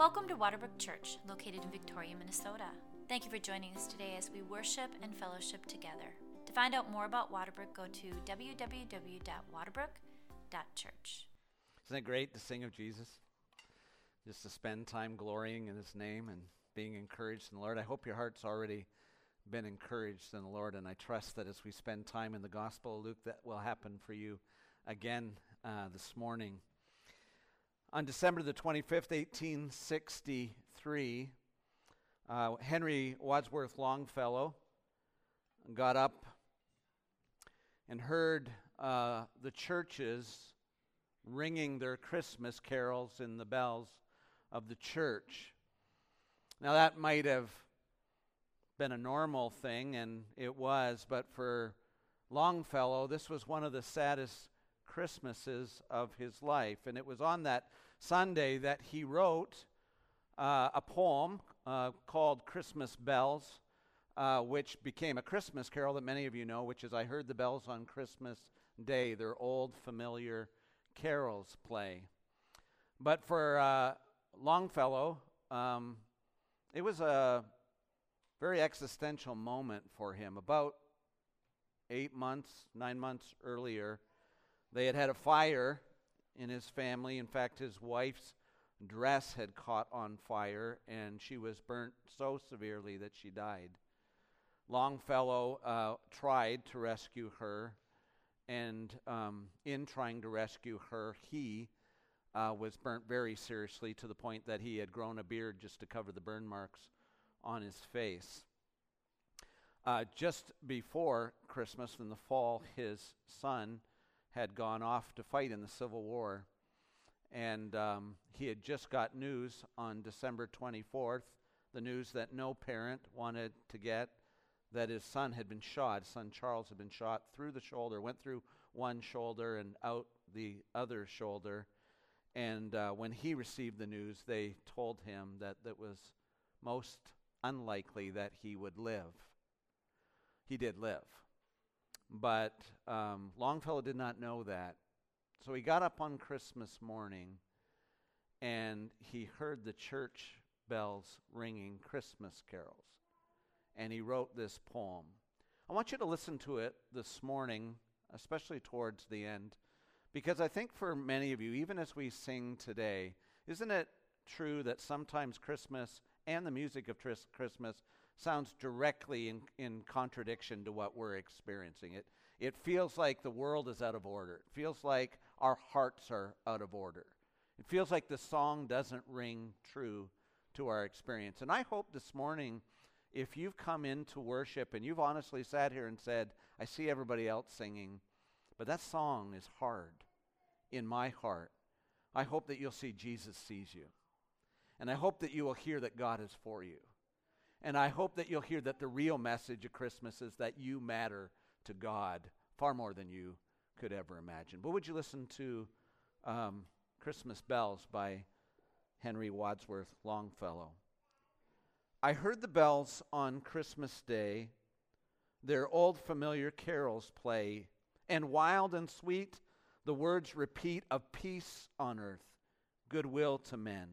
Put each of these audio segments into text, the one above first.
Welcome to Waterbrook Church, located in Victoria, Minnesota. Thank you for joining us today as we worship and fellowship together. To find out more about Waterbrook, go to www.waterbrook.church. Isn't it great to sing of Jesus? Just to spend time glorying in His name and being encouraged in the Lord. I hope your heart's already been encouraged in the Lord, and I trust that as we spend time in the Gospel of Luke, that will happen for you again uh, this morning. On December the 25th, 1863, uh, Henry Wadsworth Longfellow got up and heard uh, the churches ringing their Christmas carols in the bells of the church. Now, that might have been a normal thing, and it was, but for Longfellow, this was one of the saddest Christmases of his life. And it was on that Sunday that he wrote uh, a poem uh, called Christmas Bells, uh, which became a Christmas carol that many of you know, which is I Heard the Bells on Christmas Day. Their old familiar carols play. But for uh, Longfellow, um, it was a very existential moment for him. About eight months, nine months earlier, they had had a fire in his family. In fact, his wife's dress had caught on fire and she was burnt so severely that she died. Longfellow uh, tried to rescue her, and um, in trying to rescue her, he uh, was burnt very seriously to the point that he had grown a beard just to cover the burn marks on his face. Uh, just before Christmas in the fall, his son had gone off to fight in the Civil War. And um, he had just got news on December 24th, the news that no parent wanted to get that his son had been shot. Son Charles had been shot through the shoulder, went through one shoulder and out the other shoulder. And uh, when he received the news, they told him that it was most unlikely that he would live. He did live. But um, Longfellow did not know that. So he got up on Christmas morning and he heard the church bells ringing Christmas carols. And he wrote this poem. I want you to listen to it this morning, especially towards the end, because I think for many of you, even as we sing today, isn't it true that sometimes Christmas and the music of tris- Christmas sounds directly in, in contradiction to what we're experiencing. It, it feels like the world is out of order. It feels like our hearts are out of order. It feels like the song doesn't ring true to our experience. And I hope this morning, if you've come into worship and you've honestly sat here and said, I see everybody else singing, but that song is hard in my heart, I hope that you'll see Jesus sees you. And I hope that you will hear that God is for you. And I hope that you'll hear that the real message of Christmas is that you matter to God far more than you could ever imagine. But would you listen to um, Christmas Bells by Henry Wadsworth Longfellow? I heard the bells on Christmas Day, their old familiar carols play, and wild and sweet the words repeat of peace on earth, goodwill to men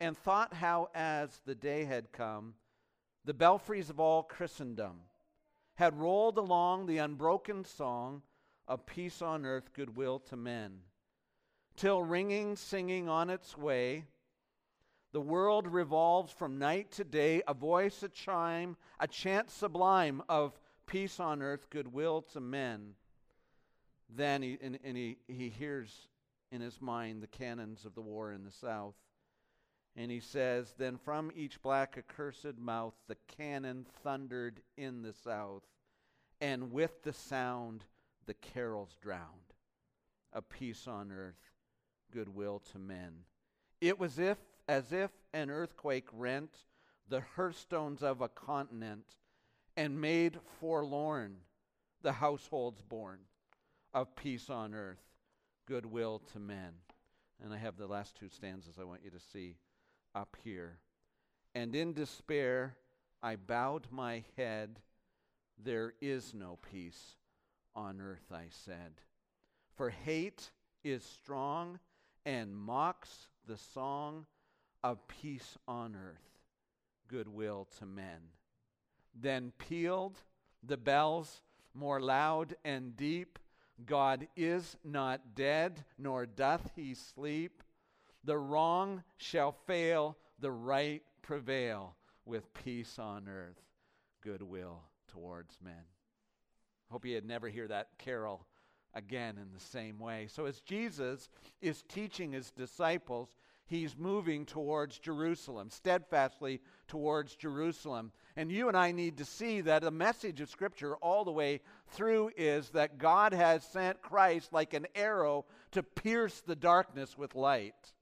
and thought how, as the day had come, the belfries of all Christendom had rolled along the unbroken song of peace on earth, goodwill to men, till ringing, singing on its way, the world revolves from night to day, a voice, a chime, a chant sublime of peace on earth, goodwill to men. Then he, and, and he, he hears in his mind the cannons of the war in the south. And he says, Then from each black accursed mouth the cannon thundered in the south, and with the sound the carols drowned. A peace on earth, goodwill to men. It was if, as if an earthquake rent the hearthstones of a continent and made forlorn the households born of peace on earth, goodwill to men. And I have the last two stanzas I want you to see up here. And in despair, I bowed my head. There is no peace on earth, I said. For hate is strong and mocks the song of peace on earth, goodwill to men. Then pealed the bells more loud and deep. God is not dead, nor doth he sleep. The wrong shall fail, the right prevail, with peace on earth, goodwill towards men. Hope you had never hear that carol again in the same way. So as Jesus is teaching his disciples, he's moving towards Jerusalem, steadfastly towards Jerusalem. And you and I need to see that the message of Scripture all the way through is that God has sent Christ like an arrow to pierce the darkness with light.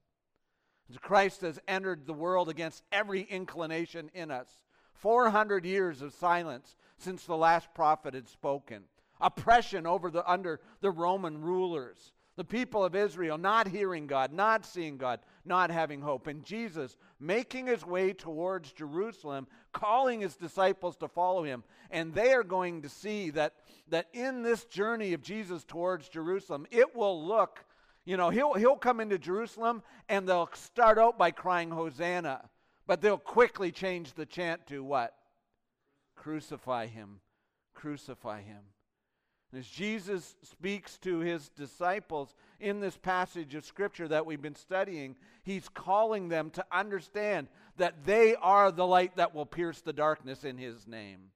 Christ has entered the world against every inclination in us. 400 years of silence since the last prophet had spoken. Oppression over the under the Roman rulers the people of Israel not hearing God, not seeing God, not having hope. And Jesus making his way towards Jerusalem, calling his disciples to follow him. And they are going to see that, that in this journey of Jesus towards Jerusalem, it will look, you know, he'll, he'll come into Jerusalem and they'll start out by crying, Hosanna. But they'll quickly change the chant to what? Crucify him. Crucify him. As Jesus speaks to his disciples in this passage of Scripture that we've been studying, he's calling them to understand that they are the light that will pierce the darkness in his name.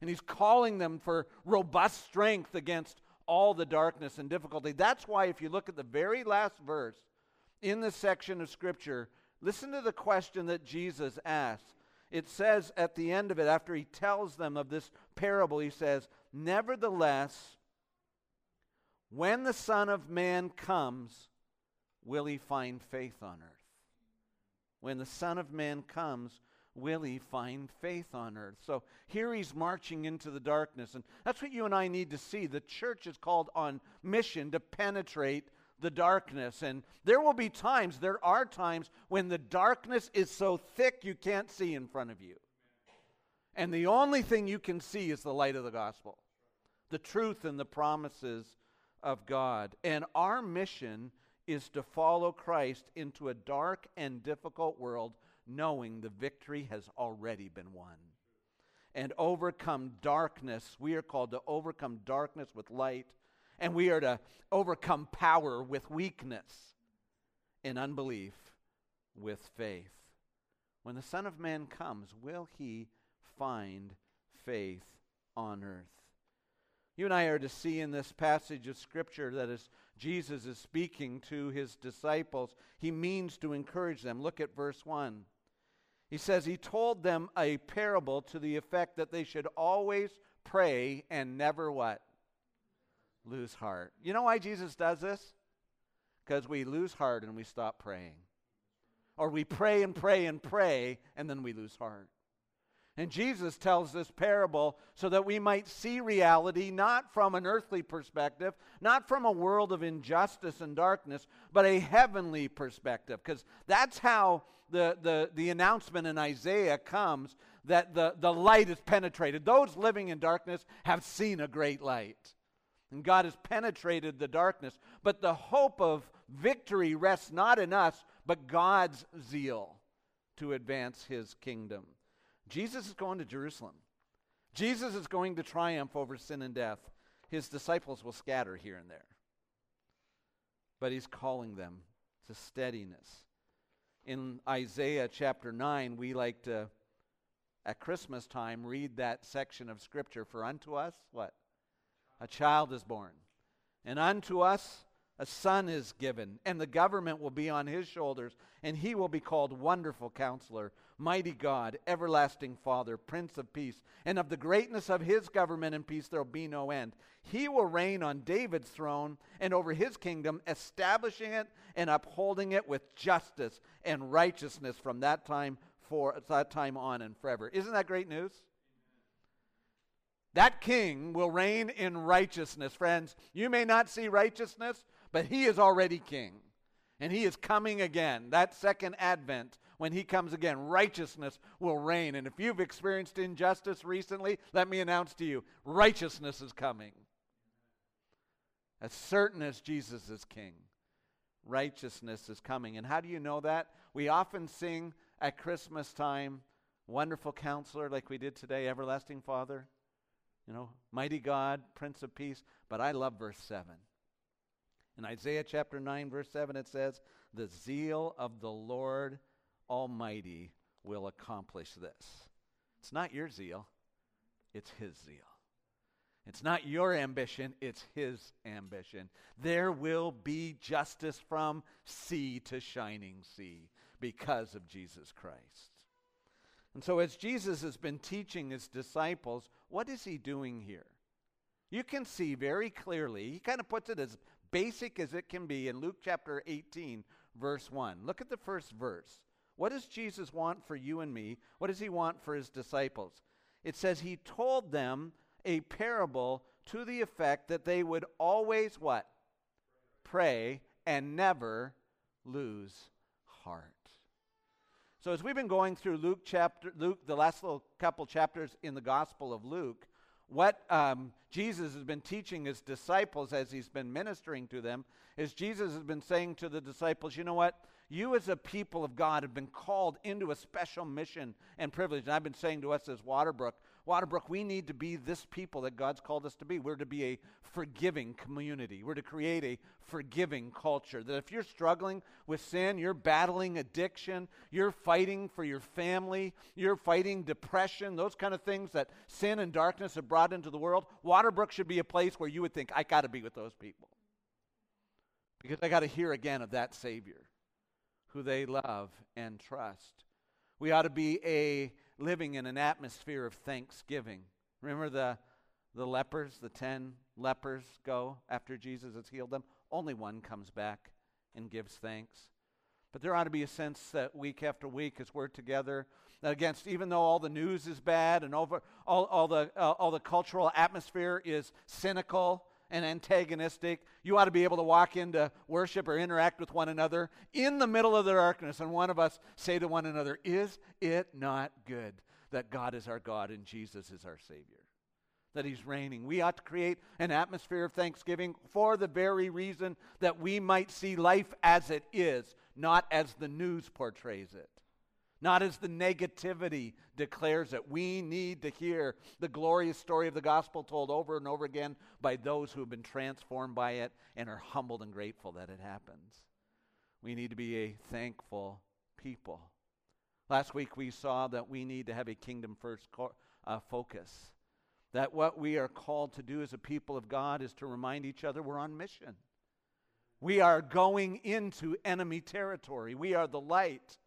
And he's calling them for robust strength against all the darkness and difficulty. That's why, if you look at the very last verse in this section of Scripture, listen to the question that Jesus asks. It says at the end of it, after he tells them of this parable, he says, Nevertheless, when the Son of Man comes, will he find faith on earth? When the Son of Man comes, will he find faith on earth? So here he's marching into the darkness. And that's what you and I need to see. The church is called on mission to penetrate the darkness. And there will be times, there are times, when the darkness is so thick you can't see in front of you. And the only thing you can see is the light of the gospel, the truth and the promises of God. And our mission is to follow Christ into a dark and difficult world, knowing the victory has already been won. And overcome darkness. We are called to overcome darkness with light, and we are to overcome power with weakness, and unbelief with faith. When the Son of Man comes, will he find faith on earth. You and I are to see in this passage of Scripture that as Jesus is speaking to his disciples, he means to encourage them. Look at verse 1. He says, He told them a parable to the effect that they should always pray and never what? Lose heart. You know why Jesus does this? Because we lose heart and we stop praying. Or we pray and pray and pray and then we lose heart. And Jesus tells this parable so that we might see reality not from an earthly perspective, not from a world of injustice and darkness, but a heavenly perspective. Because that's how the, the, the announcement in Isaiah comes that the, the light is penetrated. Those living in darkness have seen a great light. And God has penetrated the darkness. But the hope of victory rests not in us, but God's zeal to advance his kingdom. Jesus is going to Jerusalem. Jesus is going to triumph over sin and death. His disciples will scatter here and there. But he's calling them to steadiness. In Isaiah chapter 9, we like to, at Christmas time, read that section of Scripture. For unto us, what? A child is born. And unto us a son is given, and the government will be on his shoulders, and he will be called Wonderful Counselor, Mighty God, Everlasting Father, Prince of Peace. And of the greatness of his government and peace there will be no end. He will reign on David's throne and over his kingdom, establishing it and upholding it with justice and righteousness from that time for that time on and forever. Isn't that great news? That king will reign in righteousness. Friends, you may not see righteousness, but he is already king. And he is coming again. That second advent, when he comes again, righteousness will reign. And if you've experienced injustice recently, let me announce to you righteousness is coming. As certain as Jesus is king, righteousness is coming. And how do you know that? We often sing at Christmas time, Wonderful Counselor, like we did today, Everlasting Father, you know, Mighty God, Prince of Peace. But I love verse 7. In Isaiah chapter 9, verse 7, it says, The zeal of the Lord Almighty will accomplish this. It's not your zeal, it's His zeal. It's not your ambition, it's His ambition. There will be justice from sea to shining sea because of Jesus Christ. And so, as Jesus has been teaching his disciples, what is he doing here? You can see very clearly, he kind of puts it as basic as it can be in Luke chapter 18, verse 1. Look at the first verse. What does Jesus want for you and me? What does he want for his disciples? It says he told them a parable to the effect that they would always what? Pray and never lose heart. So as we've been going through Luke chapter Luke the last little couple chapters in the Gospel of Luke, what um, Jesus has been teaching his disciples as he's been ministering to them is Jesus has been saying to the disciples, you know what? You, as a people of God, have been called into a special mission and privilege. And I've been saying to us as Waterbrook, Waterbrook, we need to be this people that God's called us to be. We're to be a forgiving community. We're to create a forgiving culture. That if you're struggling with sin, you're battling addiction, you're fighting for your family, you're fighting depression, those kind of things that sin and darkness have brought into the world, Waterbrook should be a place where you would think, I got to be with those people. Because I got to hear again of that Savior who they love and trust. We ought to be a living in an atmosphere of thanksgiving. Remember the the lepers, the 10 lepers go after Jesus has healed them. Only one comes back and gives thanks. But there ought to be a sense that week after week, as we're together, that against even though all the news is bad and over all, all the uh, all the cultural atmosphere is cynical and antagonistic. You ought to be able to walk into worship or interact with one another in the middle of the darkness, and one of us say to one another, Is it not good that God is our God and Jesus is our Savior? That He's reigning. We ought to create an atmosphere of thanksgiving for the very reason that we might see life as it is, not as the news portrays it not as the negativity declares it. We need to hear the glorious story of the gospel told over and over again by those who have been transformed by it and are humbled and grateful that it happens. We need to be a thankful people. Last week we saw that we need to have a kingdom first co- uh, focus. That what we are called to do as a people of God is to remind each other we're on mission. We are going into enemy territory. We are the light.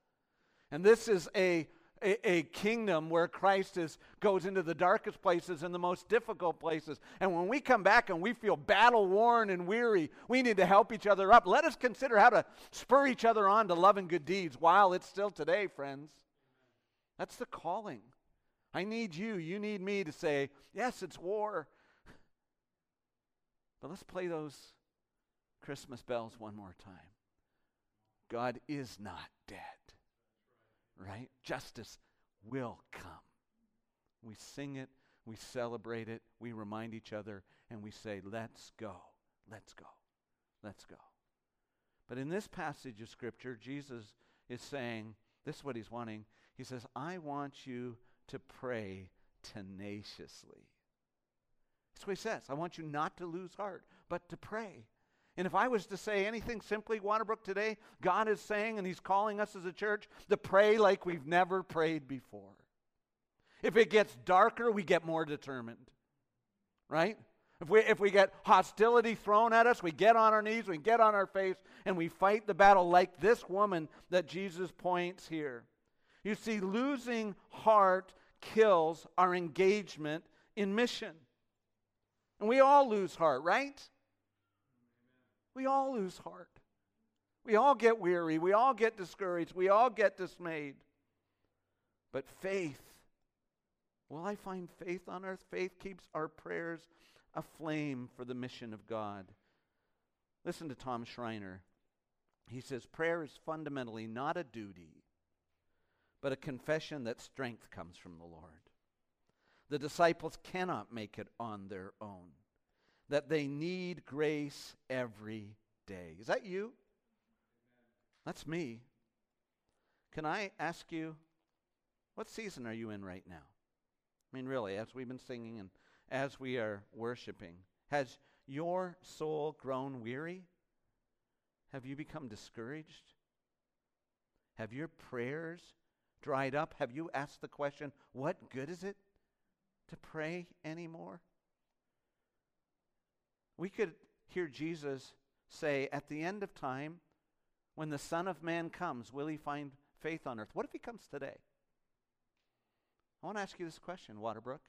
And this is a, a, a, kingdom where Christ is, goes into the darkest places and the most difficult places. And when we come back and we feel battle worn and weary, we need to help each other up. Let us consider how to spur each other on to love and good deeds while it's still today, friends. That's the calling. I need you. You need me to say, yes, it's war. But let's play those Christmas bells one more time. God is not dead right? Justice will come. We sing it, we celebrate it, we remind each other, and we say, let's go, let's go, let's go. But in this passage of Scripture, Jesus is saying, this is what he's wanting. He says, I want you to pray tenaciously. That's what he says. I want you not to lose heart, but to pray. And if I was to say anything simply, Waterbrook, today, God is saying, and He's calling us as a church to pray like we've never prayed before. If it gets darker, we get more determined, right? If we, if we get hostility thrown at us, we get on our knees, we get on our face, and we fight the battle like this woman that Jesus points here. You see, losing heart kills our engagement in mission. And we all lose heart, right? We all lose heart. We all get weary. We all get discouraged. We all get dismayed. But faith, will I find faith on earth? Faith keeps our prayers aflame for the mission of God. Listen to Tom Schreiner. He says, Prayer is fundamentally not a duty, but a confession that strength comes from the Lord. The disciples cannot make it on their own that they need grace every day. Is that you? That's me. Can I ask you, what season are you in right now? I mean, really, as we've been singing and as we are worshiping, has your soul grown weary? Have you become discouraged? Have your prayers dried up? Have you asked the question, what good is it to pray anymore? We could hear Jesus say, at the end of time, when the Son of Man comes, will he find faith on earth? What if he comes today? I want to ask you this question, Waterbrook.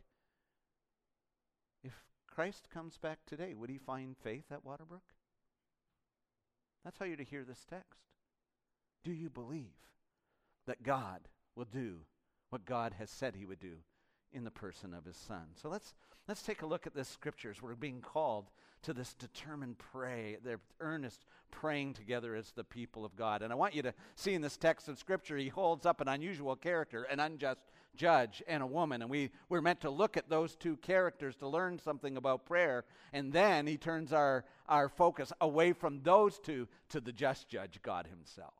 If Christ comes back today, would he find faith at Waterbrook? That's how you're to hear this text. Do you believe that God will do what God has said he would do in the person of his son? So let's let's take a look at this scriptures. We're being called to this determined pray, their earnest praying together as the people of God. And I want you to see in this text of Scripture, he holds up an unusual character, an unjust judge, and a woman. And we, we're meant to look at those two characters to learn something about prayer. And then he turns our, our focus away from those two to the just judge, God himself.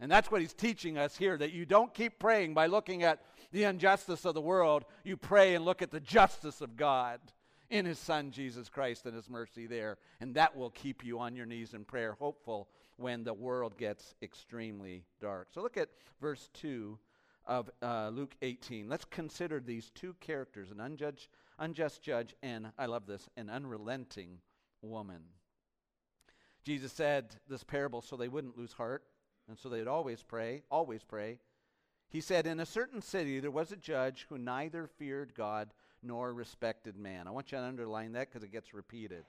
And that's what he's teaching us here that you don't keep praying by looking at the injustice of the world. You pray and look at the justice of God in his son Jesus Christ and his mercy there. And that will keep you on your knees in prayer, hopeful when the world gets extremely dark. So look at verse 2 of uh, Luke 18. Let's consider these two characters an unjudged, unjust judge and, I love this, an unrelenting woman. Jesus said this parable so they wouldn't lose heart and so they'd always pray, always pray. He said, In a certain city there was a judge who neither feared God nor respected man. I want you to underline that because it gets repeated.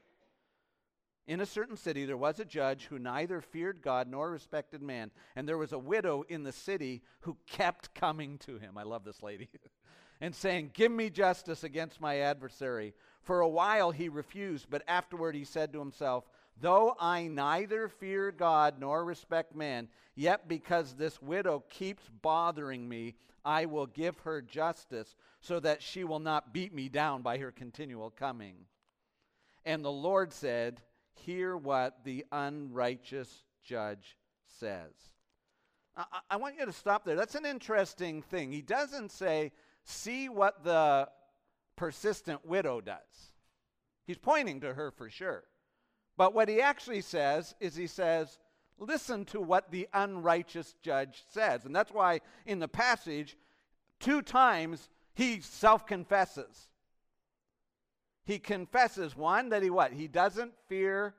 In a certain city, there was a judge who neither feared God nor respected man, and there was a widow in the city who kept coming to him. I love this lady. and saying, Give me justice against my adversary. For a while he refused, but afterward he said to himself, Though I neither fear God nor respect man, yet because this widow keeps bothering me, I will give her justice so that she will not beat me down by her continual coming. And the Lord said, Hear what the unrighteous judge says. I, I want you to stop there. That's an interesting thing. He doesn't say, See what the persistent widow does. He's pointing to her for sure. But what he actually says is he says, listen to what the unrighteous judge says. And that's why in the passage, two times he self confesses. He confesses one that he what? He doesn't fear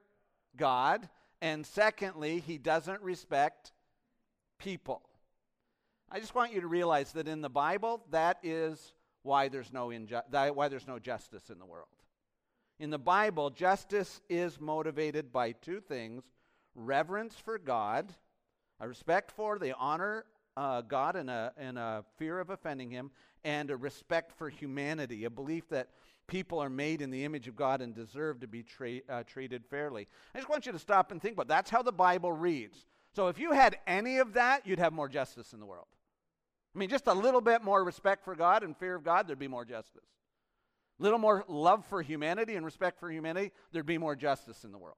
God, and secondly, he doesn't respect people. I just want you to realize that in the Bible, that is why there's no inju- why there's no justice in the world. In the Bible, justice is motivated by two things: reverence for God, a respect for the honor uh, God and a, and a fear of offending Him, and a respect for humanity, a belief that people are made in the image of God and deserve to be tra- uh, treated fairly. I just want you to stop and think about that's how the Bible reads. So if you had any of that, you'd have more justice in the world. I mean, just a little bit more respect for God and fear of God, there'd be more justice. Little more love for humanity and respect for humanity, there'd be more justice in the world.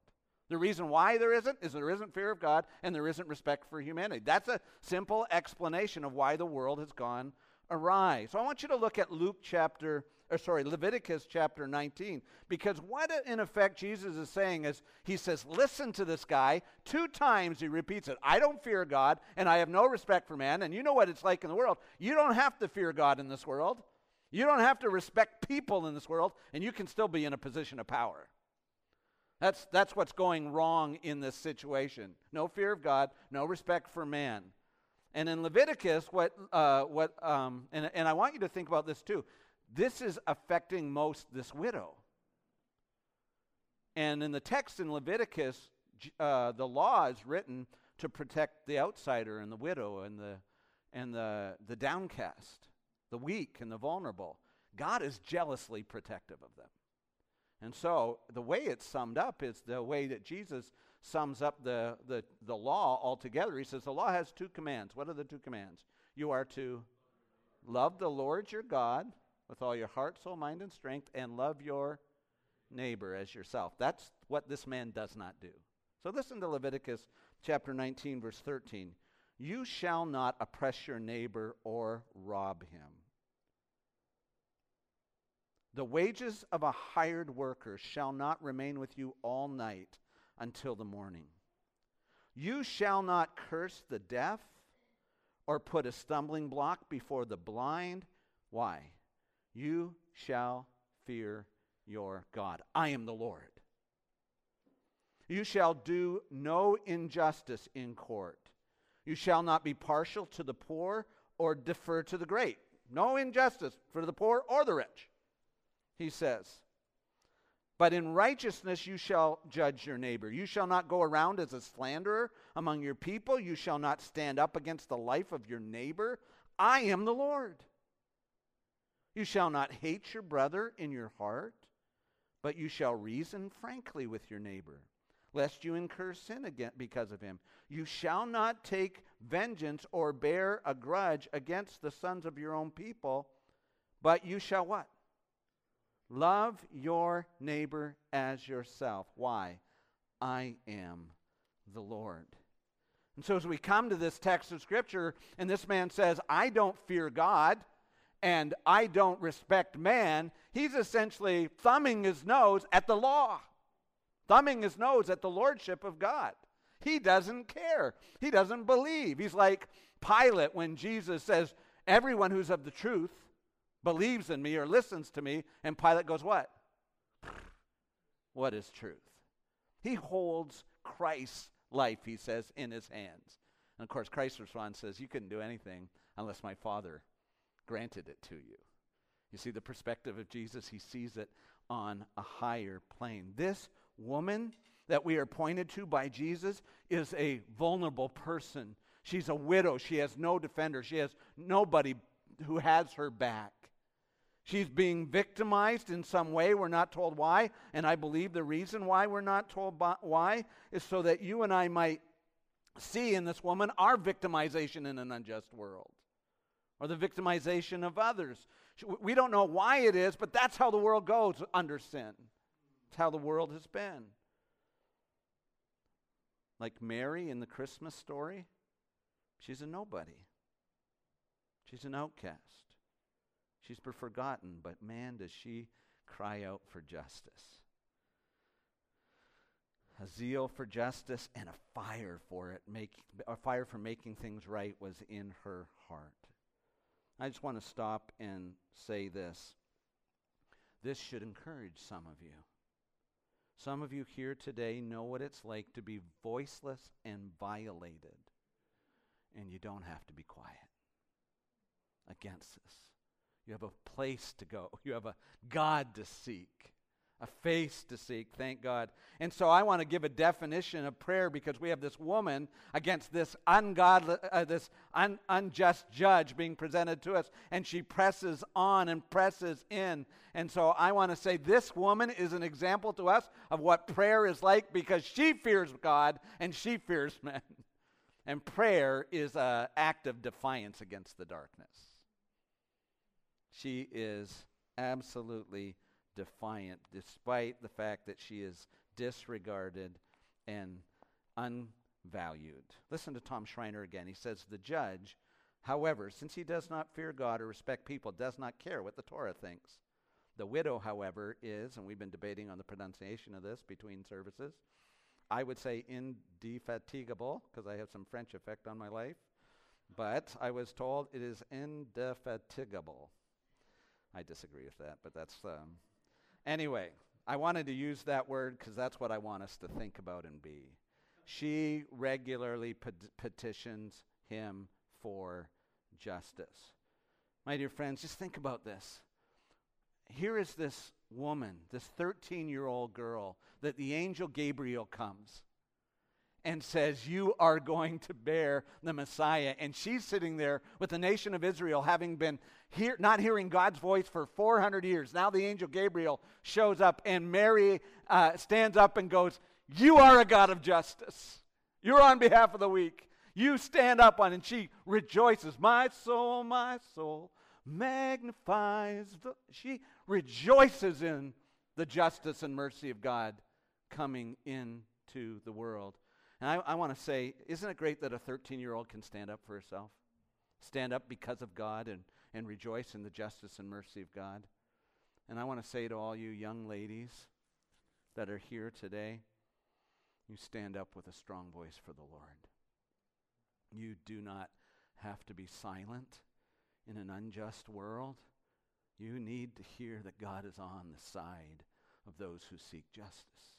The reason why there isn't is there isn't fear of God and there isn't respect for humanity. That's a simple explanation of why the world has gone awry. So I want you to look at Luke chapter, or sorry, Leviticus chapter 19, because what in effect Jesus is saying is he says, listen to this guy. Two times he repeats it I don't fear God and I have no respect for man. And you know what it's like in the world. You don't have to fear God in this world. You don't have to respect people in this world, and you can still be in a position of power. That's, that's what's going wrong in this situation. No fear of God, no respect for man. And in Leviticus, what, uh, what um, and, and I want you to think about this too. This is affecting most this widow. And in the text in Leviticus, uh, the law is written to protect the outsider and the widow and the, and the, the downcast, the weak and the vulnerable. God is jealously protective of them. And so the way it's summed up is the way that Jesus sums up the, the, the law altogether. He says the law has two commands. What are the two commands? You are to love the Lord your God with all your heart, soul, mind, and strength, and love your neighbor as yourself. That's what this man does not do. So listen to Leviticus chapter 19, verse 13. You shall not oppress your neighbor or rob him. The wages of a hired worker shall not remain with you all night until the morning. You shall not curse the deaf or put a stumbling block before the blind. Why? You shall fear your God. I am the Lord. You shall do no injustice in court. You shall not be partial to the poor or defer to the great. No injustice for the poor or the rich he says. But in righteousness you shall judge your neighbor. You shall not go around as a slanderer among your people. You shall not stand up against the life of your neighbor. I am the Lord. You shall not hate your brother in your heart, but you shall reason frankly with your neighbor, lest you incur sin again because of him. You shall not take vengeance or bear a grudge against the sons of your own people, but you shall what? Love your neighbor as yourself. Why? I am the Lord. And so, as we come to this text of Scripture, and this man says, I don't fear God and I don't respect man, he's essentially thumbing his nose at the law, thumbing his nose at the lordship of God. He doesn't care, he doesn't believe. He's like Pilate when Jesus says, Everyone who's of the truth believes in me or listens to me. And Pilate goes, What? What is truth? He holds Christ's life, he says, in his hands. And of course, Christ's response says, You couldn't do anything unless my Father granted it to you. You see the perspective of Jesus, he sees it on a higher plane. This woman that we are pointed to by Jesus is a vulnerable person. She's a widow. She has no defender. She has nobody who has her back. She's being victimized in some way. We're not told why. And I believe the reason why we're not told why is so that you and I might see in this woman our victimization in an unjust world or the victimization of others. We don't know why it is, but that's how the world goes under sin. It's how the world has been. Like Mary in the Christmas story, she's a nobody, she's an outcast. She's been forgotten, but man, does she cry out for justice. A zeal for justice and a fire for it, make, a fire for making things right was in her heart. I just want to stop and say this. This should encourage some of you. Some of you here today know what it's like to be voiceless and violated, and you don't have to be quiet against this. You have a place to go. You have a God to seek, a face to seek, thank God. And so I want to give a definition of prayer because we have this woman against this ungodly, uh, this un- unjust judge being presented to us, and she presses on and presses in. And so I want to say this woman is an example to us of what prayer is like because she fears God and she fears men. And prayer is an act of defiance against the darkness. She is absolutely defiant, despite the fact that she is disregarded and unvalued. Listen to Tom Schreiner again. He says, The judge, however, since he does not fear God or respect people, does not care what the Torah thinks. The widow, however, is, and we've been debating on the pronunciation of this between services, I would say indefatigable, because I have some French effect on my life, but I was told it is indefatigable. I disagree with that, but that's. Um, anyway, I wanted to use that word because that's what I want us to think about and be. She regularly pet- petitions him for justice. My dear friends, just think about this. Here is this woman, this 13 year old girl, that the angel Gabriel comes and says, You are going to bear the Messiah. And she's sitting there with the nation of Israel having been hear, not hearing God's voice for 400 years. Now the angel Gabriel shows up, and Mary uh, stands up and goes, You are a God of justice. You're on behalf of the weak. You stand up on, and she rejoices. My soul, my soul magnifies. The, she rejoices in the justice and mercy of God coming into the world. And I, I want to say, isn't it great that a 13 year old can stand up for herself? Stand up because of God and, and rejoice in the justice and mercy of God. And I want to say to all you young ladies that are here today, you stand up with a strong voice for the Lord. You do not have to be silent in an unjust world. You need to hear that God is on the side of those who seek justice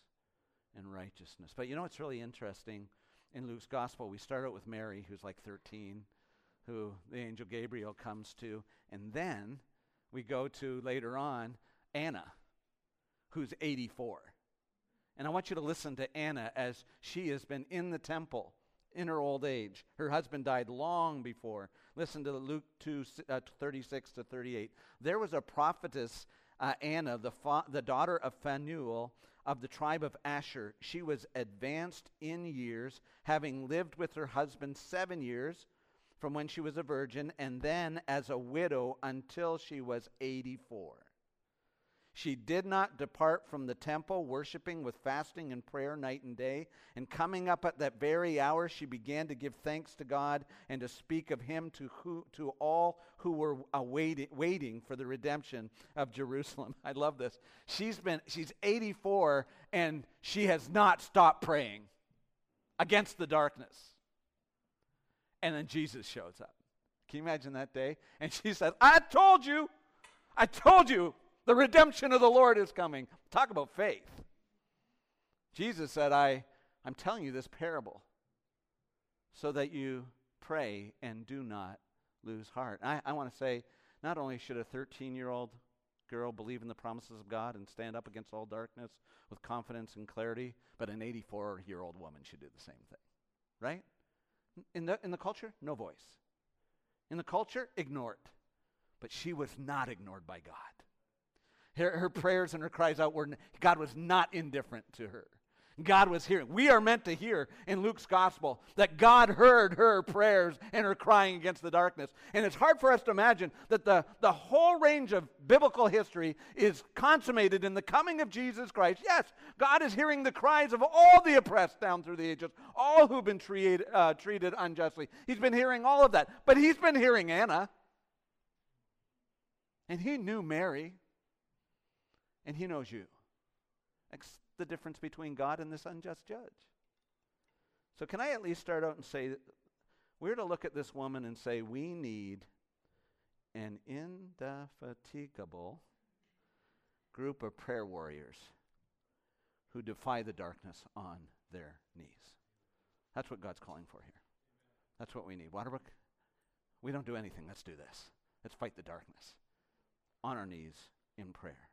and righteousness. But you know what's really interesting? In Luke's gospel, we start out with Mary, who's like 13, who the angel Gabriel comes to, and then we go to later on Anna, who's 84. And I want you to listen to Anna as she has been in the temple in her old age. Her husband died long before. Listen to Luke 2 uh, 36 to 38. There was a prophetess, uh, Anna, the, fa- the daughter of Phanuel of the tribe of Asher. She was advanced in years, having lived with her husband seven years from when she was a virgin, and then as a widow until she was 84. She did not depart from the temple, worshiping with fasting and prayer night and day. And coming up at that very hour, she began to give thanks to God and to speak of him to, who, to all who were awaiting, waiting for the redemption of Jerusalem. I love this. She's been, she's 84 and she has not stopped praying against the darkness. And then Jesus shows up. Can you imagine that day? And she says, I told you, I told you the redemption of the Lord is coming. Talk about faith. Jesus said, I, I'm telling you this parable so that you pray and do not lose heart. I, I want to say, not only should a 13 year old girl believe in the promises of God and stand up against all darkness with confidence and clarity, but an 84 year old woman should do the same thing. Right? In the, in the culture, no voice. In the culture, ignored. But she was not ignored by God. Her, her prayers and her cries out were, God was not indifferent to her. God was hearing. We are meant to hear in Luke's gospel that God heard her prayers and her crying against the darkness. And it's hard for us to imagine that the, the whole range of biblical history is consummated in the coming of Jesus Christ. Yes, God is hearing the cries of all the oppressed down through the ages, all who've been treated, uh, treated unjustly. He's been hearing all of that. But he's been hearing Anna. And he knew Mary and He knows you. That's the difference between God and this unjust judge. So, can I at least start out and say we're to look at this woman and say, we need an indefatigable group of prayer warriors who defy the darkness on their knees. That's what God's calling for here. That's what we need. Waterbrook, we don't do anything. Let's do this. Let's fight the darkness on our knees in prayer.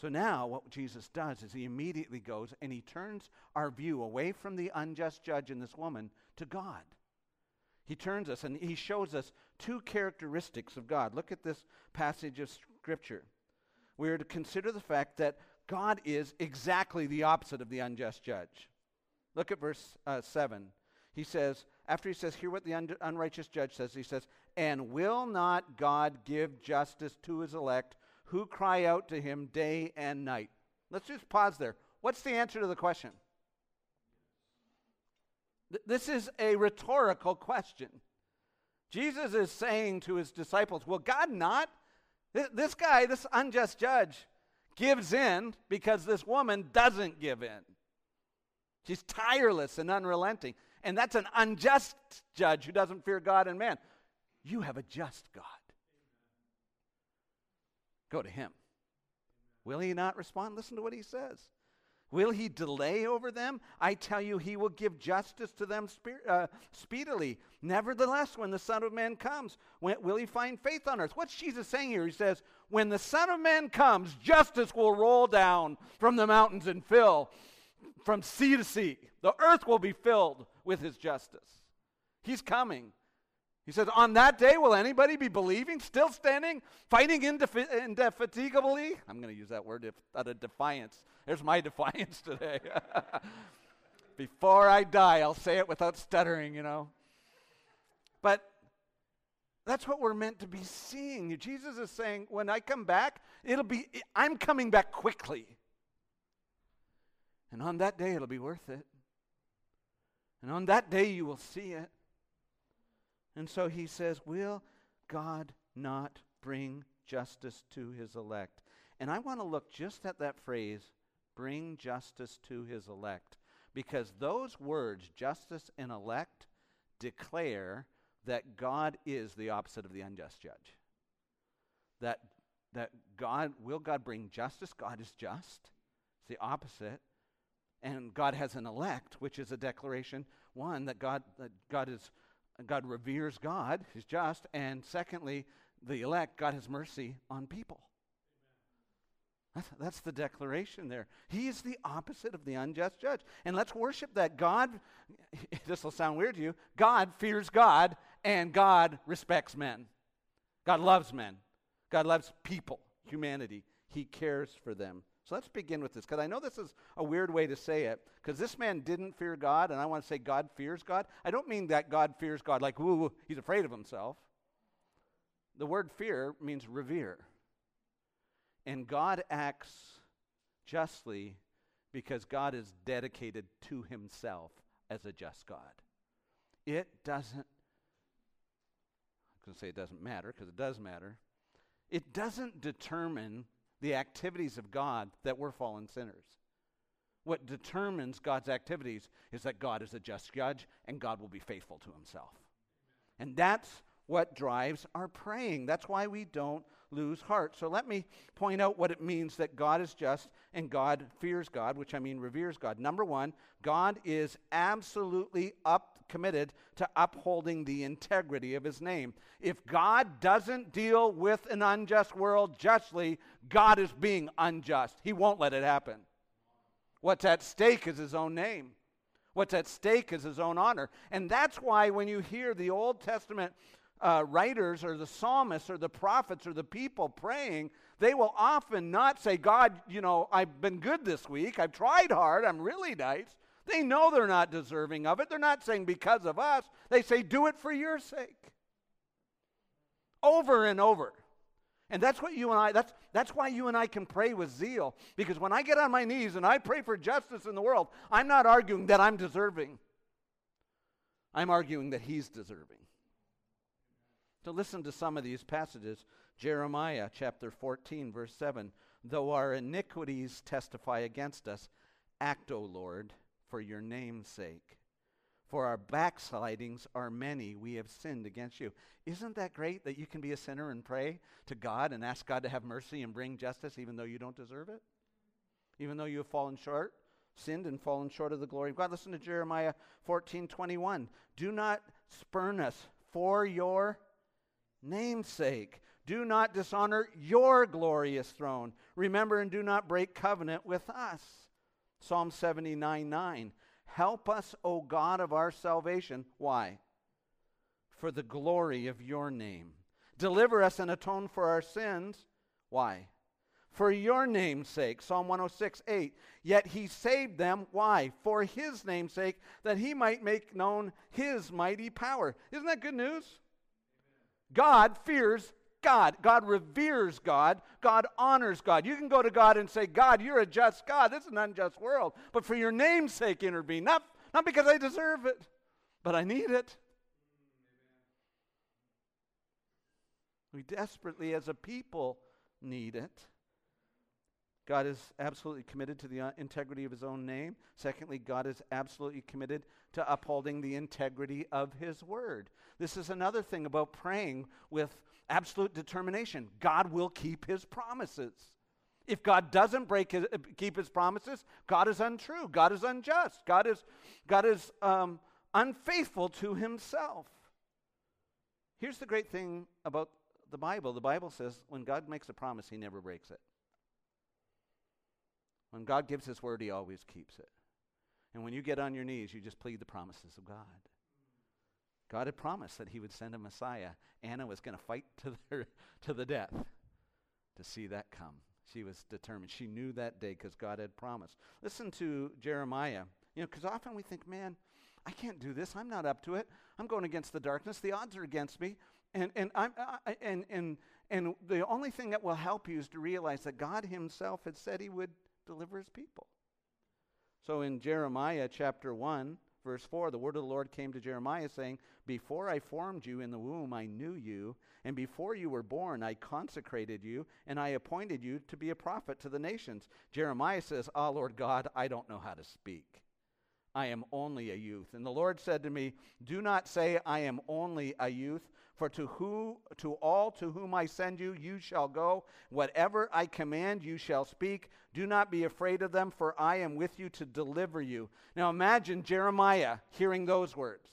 So now, what Jesus does is he immediately goes and he turns our view away from the unjust judge and this woman to God. He turns us and he shows us two characteristics of God. Look at this passage of Scripture. We are to consider the fact that God is exactly the opposite of the unjust judge. Look at verse uh, 7. He says, after he says, Hear what the un- unrighteous judge says, he says, And will not God give justice to his elect who cry out to him day and night. Let's just pause there. What's the answer to the question? Th- this is a rhetorical question. Jesus is saying to his disciples, Will God not? Th- this guy, this unjust judge, gives in because this woman doesn't give in. She's tireless and unrelenting. And that's an unjust judge who doesn't fear God and man. You have a just God. Go to him. Will he not respond? Listen to what he says. Will he delay over them? I tell you, he will give justice to them spe- uh, speedily. Nevertheless, when the Son of Man comes, when, will he find faith on earth? What's Jesus saying here? He says, When the Son of Man comes, justice will roll down from the mountains and fill from sea to sea. The earth will be filled with his justice. He's coming. He says, On that day, will anybody be believing, still standing, fighting indefi- indefatigably? I'm going to use that word def- out of defiance. There's my defiance today. Before I die, I'll say it without stuttering, you know. But that's what we're meant to be seeing. Jesus is saying, when I come back, it'll be, I'm coming back quickly. And on that day, it'll be worth it. And on that day you will see it. And so he says, Will God not bring justice to his elect? And I want to look just at that phrase, bring justice to his elect, because those words, justice and elect, declare that God is the opposite of the unjust judge. That, that God, will God bring justice? God is just. It's the opposite. And God has an elect, which is a declaration, one, that God, that God is God reveres God, He's just, and secondly, the elect, God has mercy on people. That's, the declaration there. He is the opposite of the unjust judge. And let's worship that. God, this will sound weird to you, God fears God and God respects men. God loves men. God loves people, humanity. He cares for them. So let's begin with this, because I know this is a weird way to say it, because this man didn't fear God, and I want to say God fears God. I don't mean that God fears God like, woo, he's afraid of himself. The word fear means revere. And God acts justly because God is dedicated to himself as a just God. It doesn't, I'm going to say it doesn't matter because it does matter. It doesn't determine the activities of God that we're fallen sinners. What determines God's activities is that God is a just judge and God will be faithful to himself. And that's what drives our praying. That's why we don't lose heart. So let me point out what it means that God is just and God fears God, which I mean reveres God. Number one, God is absolutely up committed to upholding the integrity of his name. If God doesn't deal with an unjust world justly, God is being unjust. He won't let it happen. What's at stake is his own name. What's at stake is his own honor. And that's why when you hear the Old Testament uh, writers or the psalmists or the prophets or the people praying, they will often not say, God, you know, I've been good this week. I've tried hard. I'm really nice. They know they're not deserving of it. They're not saying because of us. They say, do it for your sake. Over and over. And that's what you and I, that's, that's why you and I can pray with zeal. Because when I get on my knees and I pray for justice in the world, I'm not arguing that I'm deserving. I'm arguing that He's deserving. To listen to some of these passages, Jeremiah chapter 14, verse 7 Though our iniquities testify against us, act, O Lord, for your name's sake. For our backslidings are many, we have sinned against you. Isn't that great that you can be a sinner and pray to God and ask God to have mercy and bring justice even though you don't deserve it? Even though you have fallen short, sinned and fallen short of the glory of God. Listen to Jeremiah 14 21. Do not spurn us for your namesake. Do not dishonor your glorious throne. Remember and do not break covenant with us. Psalm 79 9. Help us, O God of our salvation. Why? For the glory of your name. Deliver us and atone for our sins. Why? For your name's sake. Psalm 106 8. Yet he saved them. Why? For his name's sake, that he might make known his mighty power. Isn't that good news? God fears God. God reveres God. God honors God. You can go to God and say, God, you're a just God. This is an unjust world. But for your name's sake, intervene. Not, not because I deserve it, but I need it. We desperately, as a people, need it. God is absolutely committed to the uh, integrity of his own name. Secondly, God is absolutely committed to upholding the integrity of his word. This is another thing about praying with absolute determination. God will keep his promises. If God doesn't break his, uh, keep his promises, God is untrue. God is unjust. God is, God is um, unfaithful to himself. Here's the great thing about the Bible the Bible says when God makes a promise, he never breaks it. When God gives his word, he always keeps it. And when you get on your knees, you just plead the promises of God. God had promised that he would send a Messiah. Anna was going to fight to the, to the death to see that come. She was determined. She knew that day because God had promised. Listen to Jeremiah. You know, because often we think, man, I can't do this. I'm not up to it. I'm going against the darkness. The odds are against me. And, and, I'm, I, and, and, and the only thing that will help you is to realize that God himself had said he would deliver his people. So in Jeremiah chapter 1, verse 4 the word of the Lord came to Jeremiah, saying, Before I formed you in the womb, I knew you, and before you were born, I consecrated you, and I appointed you to be a prophet to the nations. Jeremiah says, Ah, Lord God, I don't know how to speak. I am only a youth. And the Lord said to me, Do not say, I am only a youth, for to who to all to whom I send you, you shall go. Whatever I command, you shall speak. Do not be afraid of them, for I am with you to deliver you. Now imagine Jeremiah hearing those words.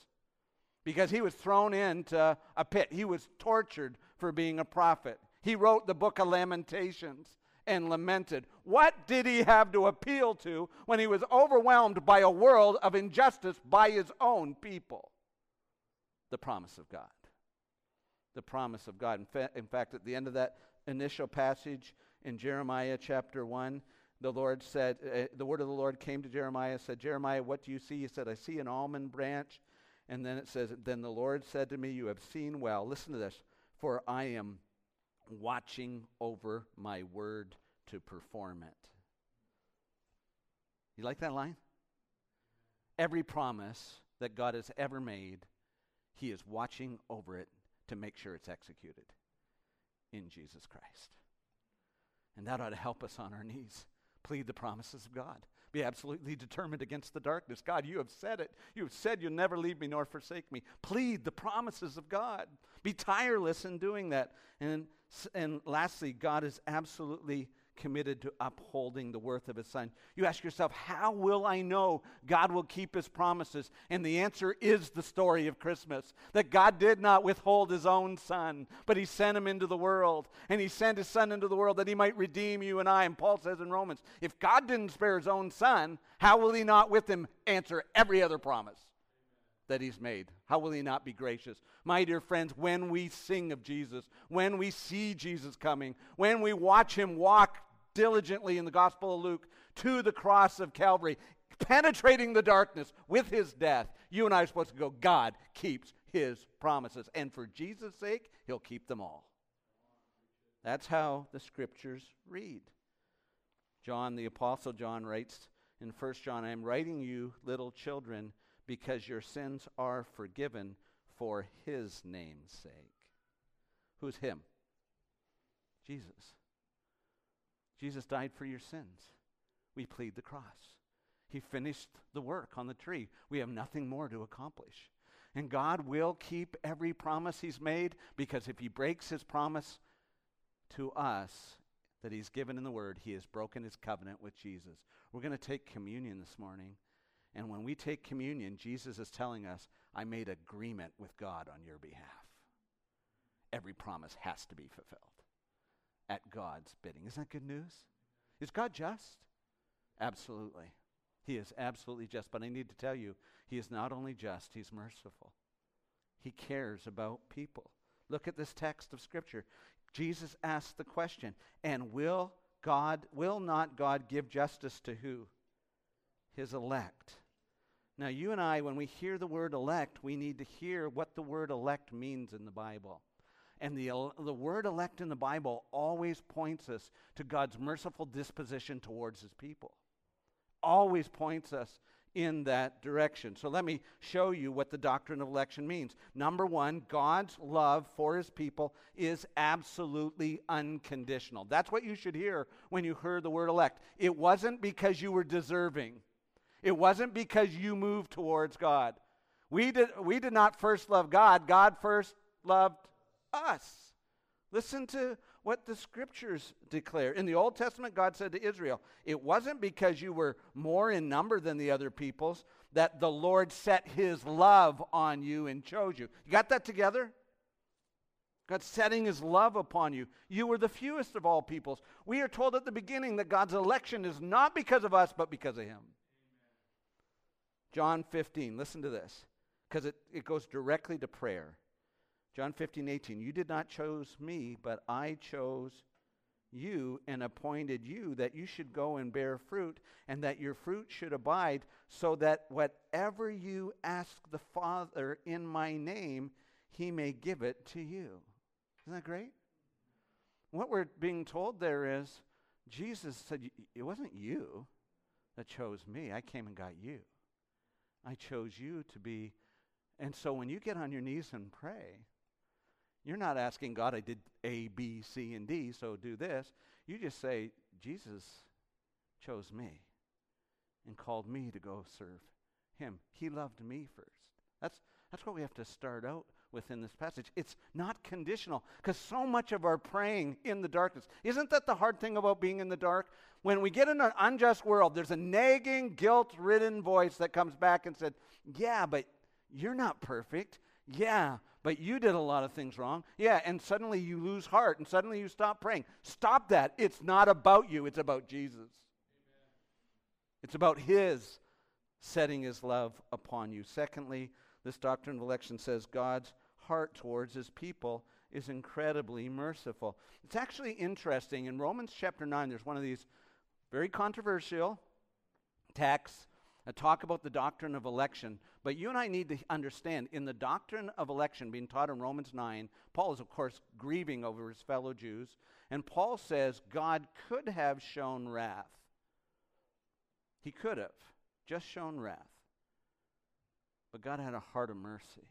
Because he was thrown into a pit. He was tortured for being a prophet. He wrote the book of Lamentations and lamented. What did he have to appeal to when he was overwhelmed by a world of injustice by his own people? The promise of God the promise of God. In, fa- in fact, at the end of that initial passage in Jeremiah chapter 1, the Lord said, uh, the word of the Lord came to Jeremiah, said, Jeremiah, what do you see? He said, I see an almond branch. And then it says, Then the Lord said to me, You have seen well. Listen to this. For I am watching over my word to perform it. You like that line? Every promise that God has ever made, He is watching over it to make sure it's executed in Jesus Christ. And that ought to help us on our knees. Plead the promises of God. Be absolutely determined against the darkness. God, you have said it. You have said you'll never leave me nor forsake me. Plead the promises of God. Be tireless in doing that. And, and lastly, God is absolutely committed to upholding the worth of his son. You ask yourself, how will I know God will keep his promises? And the answer is the story of Christmas that God did not withhold his own son, but he sent him into the world. And he sent his son into the world that he might redeem you and I. And Paul says in Romans, if God didn't spare his own son, how will he not with him answer every other promise? that he's made. How will he not be gracious? My dear friends, when we sing of Jesus, when we see Jesus coming, when we watch him walk diligently in the Gospel of Luke to the cross of Calvary, penetrating the darkness with his death. You and I are supposed to go, God keeps his promises. And for Jesus' sake, he'll keep them all. That's how the scriptures read. John, the Apostle John, writes in 1 John, I am writing you, little children, because your sins are forgiven for his name's sake. Who's him? Jesus. Jesus died for your sins. We plead the cross. He finished the work on the tree. We have nothing more to accomplish. And God will keep every promise He's made because if He breaks His promise to us that He's given in the Word, He has broken His covenant with Jesus. We're going to take communion this morning. And when we take communion, Jesus is telling us, I made agreement with God on your behalf. Every promise has to be fulfilled at God's bidding. Isn't that good news? Is God just? Absolutely. He is absolutely just. But I need to tell you, He is not only just, He's merciful. He cares about people. Look at this text of Scripture. Jesus asked the question, and will God, will not God give justice to who? His elect. Now, you and I, when we hear the word elect, we need to hear what the word elect means in the Bible. And the, the word elect in the Bible always points us to God's merciful disposition towards his people. Always points us in that direction. So let me show you what the doctrine of election means. Number one, God's love for his people is absolutely unconditional. That's what you should hear when you heard the word elect. It wasn't because you were deserving, it wasn't because you moved towards God. We did, we did not first love God, God first loved us. Listen to what the scriptures declare. In the Old Testament, God said to Israel, It wasn't because you were more in number than the other peoples that the Lord set his love on you and chose you. You got that together? God's setting his love upon you. You were the fewest of all peoples. We are told at the beginning that God's election is not because of us, but because of him. John 15, listen to this, because it, it goes directly to prayer. John 15, 18. You did not choose me, but I chose you and appointed you that you should go and bear fruit, and that your fruit should abide, so that whatever you ask the Father in my name, he may give it to you. Isn't that great? What we're being told there is Jesus said, It wasn't you that chose me, I came and got you. I chose you to be. And so when you get on your knees and pray, you're not asking God, I did A, B, C, and D, so do this. You just say, Jesus chose me and called me to go serve him. He loved me first. That's, that's what we have to start out within this passage. It's not conditional because so much of our praying in the darkness, isn't that the hard thing about being in the dark? When we get in an unjust world, there's a nagging, guilt ridden voice that comes back and said, Yeah, but you're not perfect. Yeah, but you did a lot of things wrong. Yeah, and suddenly you lose heart and suddenly you stop praying. Stop that. It's not about you, it's about Jesus. Amen. It's about His setting His love upon you. Secondly, this doctrine of election says God's heart towards His people is incredibly merciful. It's actually interesting. In Romans chapter 9, there's one of these very controversial texts talk about the doctrine of election. But you and I need to understand in the doctrine of election being taught in Romans 9, Paul is, of course, grieving over his fellow Jews. And Paul says God could have shown wrath. He could have just shown wrath. But God had a heart of mercy.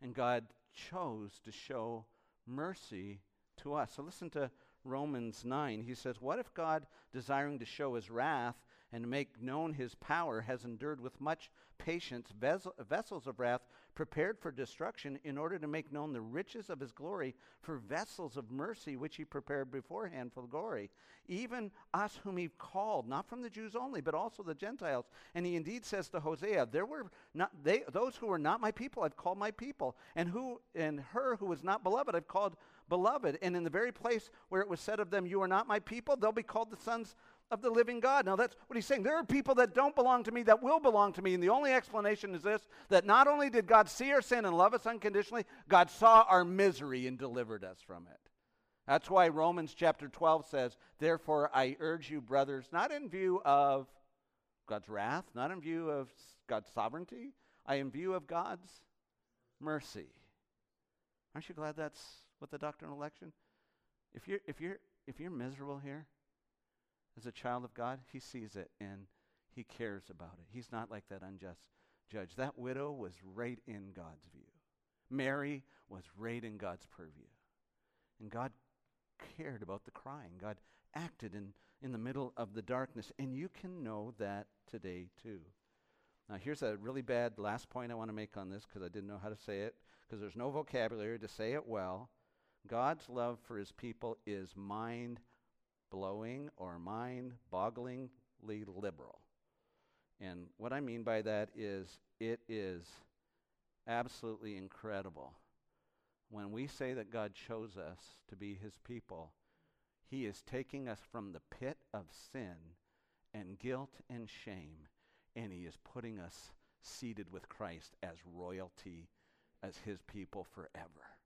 And God chose to show mercy to us. So listen to Romans 9. He says, What if God, desiring to show his wrath and make known his power, has endured with much patience vessels of wrath prepared for destruction in order to make known the riches of his glory for vessels of mercy which he prepared beforehand for glory. Even us whom he called not from the jews only but also the gentiles. And he indeed says to hosea there were not they those who were not my people i've called my people. And who and her who was not beloved i've called beloved. And in the very place where it was said of them you are not my people they'll be called the sons of the living God. Now, that's what he's saying. There are people that don't belong to me that will belong to me. And the only explanation is this that not only did God see our sin and love us unconditionally, God saw our misery and delivered us from it. That's why Romans chapter 12 says, Therefore, I urge you, brothers, not in view of God's wrath, not in view of God's sovereignty, I in view of God's mercy. Aren't you glad that's what the doctrine of election? If you're, if you're, if you're miserable here, as a child of God, he sees it and he cares about it. He's not like that unjust judge. That widow was right in God's view. Mary was right in God's purview. And God cared about the crying. God acted in, in the middle of the darkness. And you can know that today too. Now, here's a really bad last point I want to make on this because I didn't know how to say it, because there's no vocabulary to say it well. God's love for his people is mind blowing or mind bogglingly liberal. And what I mean by that is it is absolutely incredible. When we say that God chose us to be his people, he is taking us from the pit of sin and guilt and shame, and he is putting us seated with Christ as royalty, as his people forever.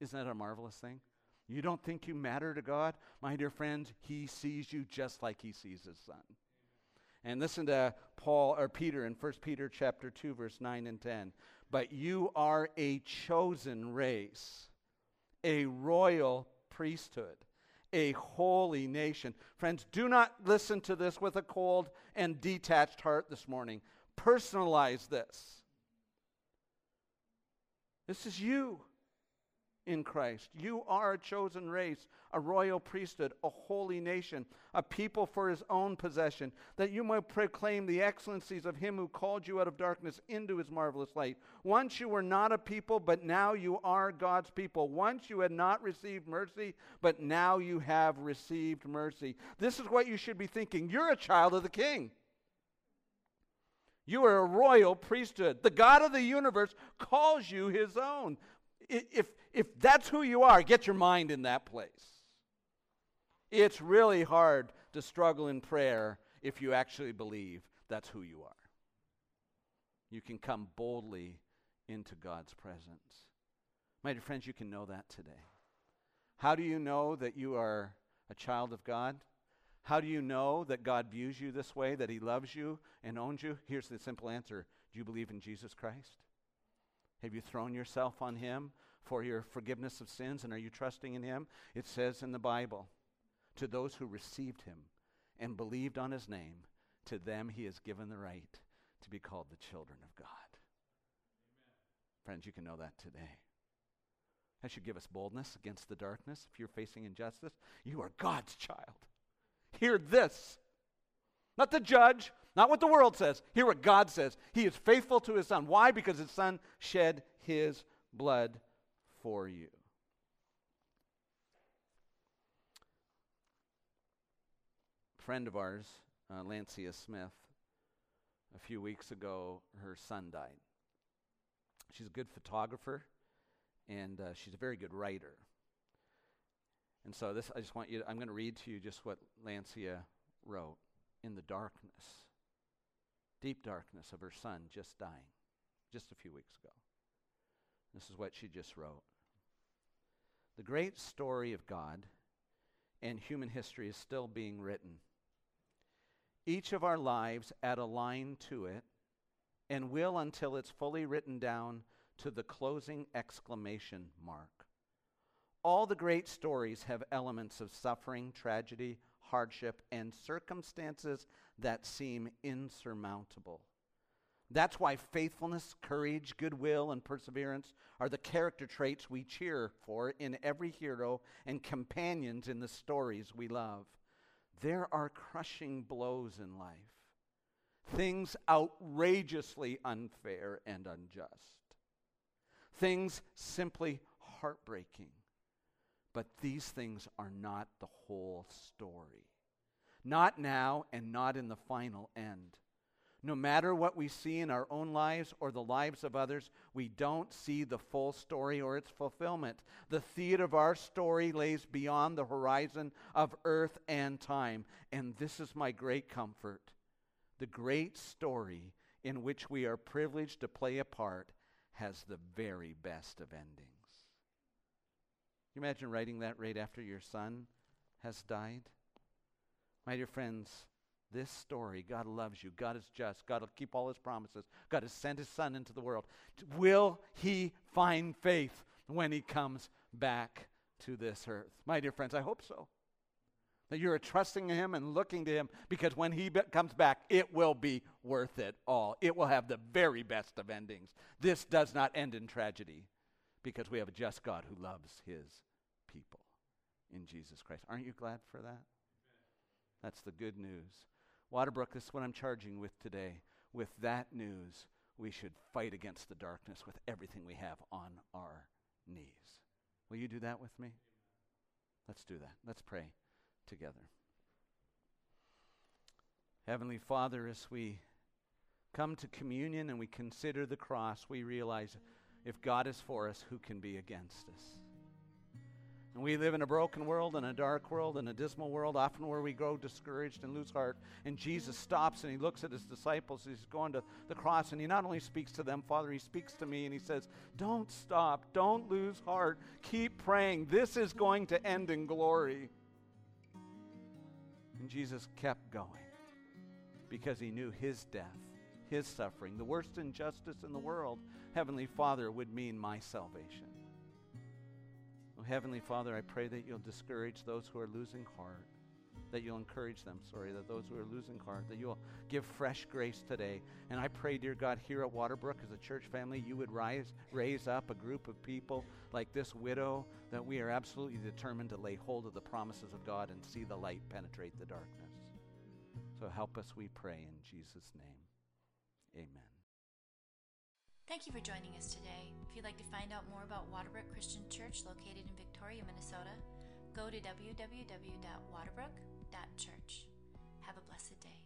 Isn't that a marvelous thing? You don't think you matter to God? My dear friends, he sees you just like he sees his son. And listen to Paul or Peter in 1 Peter chapter 2 verse 9 and 10. But you are a chosen race, a royal priesthood, a holy nation. Friends, do not listen to this with a cold and detached heart this morning. Personalize this. This is you in Christ. You are a chosen race, a royal priesthood, a holy nation, a people for his own possession, that you might proclaim the excellencies of him who called you out of darkness into his marvelous light. Once you were not a people, but now you are God's people. Once you had not received mercy, but now you have received mercy. This is what you should be thinking. You're a child of the king. You are a royal priesthood. The God of the universe calls you his own. If, if that's who you are, get your mind in that place. It's really hard to struggle in prayer if you actually believe that's who you are. You can come boldly into God's presence. My dear friends, you can know that today. How do you know that you are a child of God? How do you know that God views you this way, that He loves you and owns you? Here's the simple answer Do you believe in Jesus Christ? Have you thrown yourself on Him? for your forgiveness of sins? And are you trusting in Him? It says in the Bible, to those who received Him and believed on His name, to them He has given the right to be called the children of God. Friends, you can know that today. That should give us boldness against the darkness. If you're facing injustice, you are God's child. Hear this. Not the judge, not what the world says. Hear what God says. He is faithful to his son. Why? Because his son shed his blood for you. A friend of ours, uh, Lancia Smith, a few weeks ago, her son died. She's a good photographer, and uh, she's a very good writer. And so this, I just want you. To, I'm going to read to you just what Lancia wrote in the darkness, deep darkness of her son just dying, just a few weeks ago. This is what she just wrote. The great story of God and human history is still being written. Each of our lives add a line to it and will until it's fully written down to the closing exclamation mark. All the great stories have elements of suffering, tragedy, hardship, and circumstances that seem insurmountable. That's why faithfulness, courage, goodwill, and perseverance are the character traits we cheer for in every hero and companions in the stories we love. There are crushing blows in life, things outrageously unfair and unjust, things simply heartbreaking. But these things are not the whole story. Not now and not in the final end. No matter what we see in our own lives or the lives of others, we don't see the full story or its fulfillment. The theater of our story lays beyond the horizon of earth and time. And this is my great comfort. The great story in which we are privileged to play a part has the very best of endings. You imagine writing that right after your son has died? My dear friends, this story. God loves you. God is just. God will keep all his promises. God has sent his son into the world. Will he find faith when he comes back to this earth? My dear friends, I hope so. That you're trusting him and looking to him because when he be- comes back, it will be worth it all. It will have the very best of endings. This does not end in tragedy because we have a just God who loves his people in Jesus Christ. Aren't you glad for that? That's the good news. Waterbrook, this is what I'm charging with today. With that news, we should fight against the darkness with everything we have on our knees. Will you do that with me? Let's do that. Let's pray together. Heavenly Father, as we come to communion and we consider the cross, we realize if God is for us, who can be against us? And we live in a broken world, in a dark world, in a dismal world, often where we grow discouraged and lose heart. And Jesus stops and he looks at his disciples. He's going to the cross, and he not only speaks to them, Father, he speaks to me, and he says, Don't stop. Don't lose heart. Keep praying. This is going to end in glory. And Jesus kept going because he knew his death, his suffering, the worst injustice in the world, Heavenly Father, would mean my salvation. Oh, Heavenly Father, I pray that you'll discourage those who are losing heart, that you'll encourage them, sorry, that those who are losing heart, that you'll give fresh grace today. And I pray, dear God, here at Waterbrook as a church family, you would rise, raise up a group of people like this widow, that we are absolutely determined to lay hold of the promises of God and see the light penetrate the darkness. So help us, we pray, in Jesus' name. Amen. Thank you for joining us today. If you'd like to find out more about Waterbrook Christian Church located in Victoria, Minnesota, go to www.waterbrook.church. Have a blessed day.